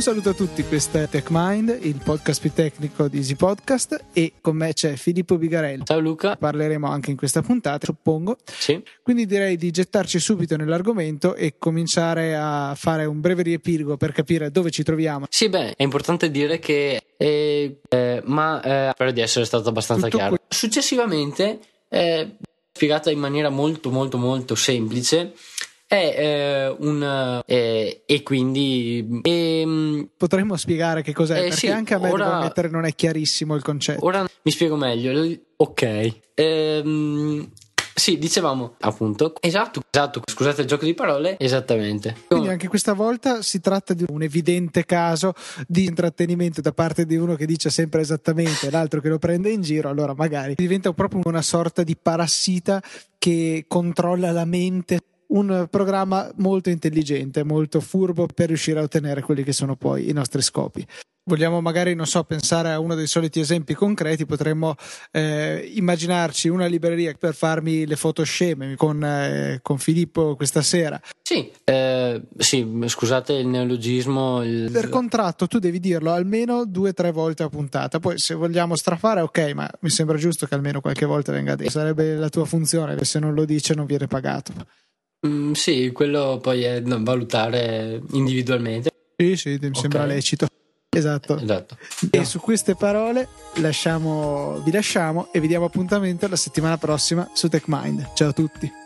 Un saluto a tutti, questo è TechMind, il podcast più tecnico di Easy Podcast e con me c'è Filippo Bigarello. Ciao Luca. Parleremo anche in questa puntata, suppongo. Sì. Quindi direi di gettarci subito nell'argomento e cominciare a fare un breve riepilogo per capire dove ci troviamo. Sì, beh, è importante dire che eh, eh, ma eh, spero di essere stato abbastanza Tutto chiaro. Successivamente, eh, spiegata in maniera molto molto molto semplice, è eh, un eh, e quindi ehm, Potremmo spiegare che cos'è, Eh, perché sì, anche a me ora- devo ammettere non è chiarissimo il concetto. ora mi spiego meglio. Ok. Ehm, sì, dicevamo appunto. Esatto, esatto. Scusate il gioco di parole. Esattamente. Quindi anche questa volta si tratta di un evidente caso di intrattenimento da parte di uno che dice sempre esattamente e l'altro che lo prende in giro, allora magari diventa proprio una sorta di parassita che controlla la mente. Un programma molto intelligente, molto furbo per riuscire a ottenere quelli che sono poi i nostri scopi. Vogliamo magari, non so, pensare a uno dei soliti esempi concreti, potremmo eh, immaginarci una libreria per farmi le foto sceme con, eh, con Filippo questa sera. Sì, eh, sì, scusate il neologismo. il- Per contratto tu devi dirlo almeno due o tre volte a puntata. Poi se vogliamo strafare, ok, ma mi sembra giusto che almeno qualche volta venga detto. Sarebbe la tua funzione, se non lo dice non viene pagato. Mm, sì, quello poi è da valutare individualmente. Sì, sì, mi sembra lecito. Esatto. Esatto. E su queste parole lasciamo, vi lasciamo e vi diamo appuntamento la settimana prossima su TechMind. Ciao a tutti.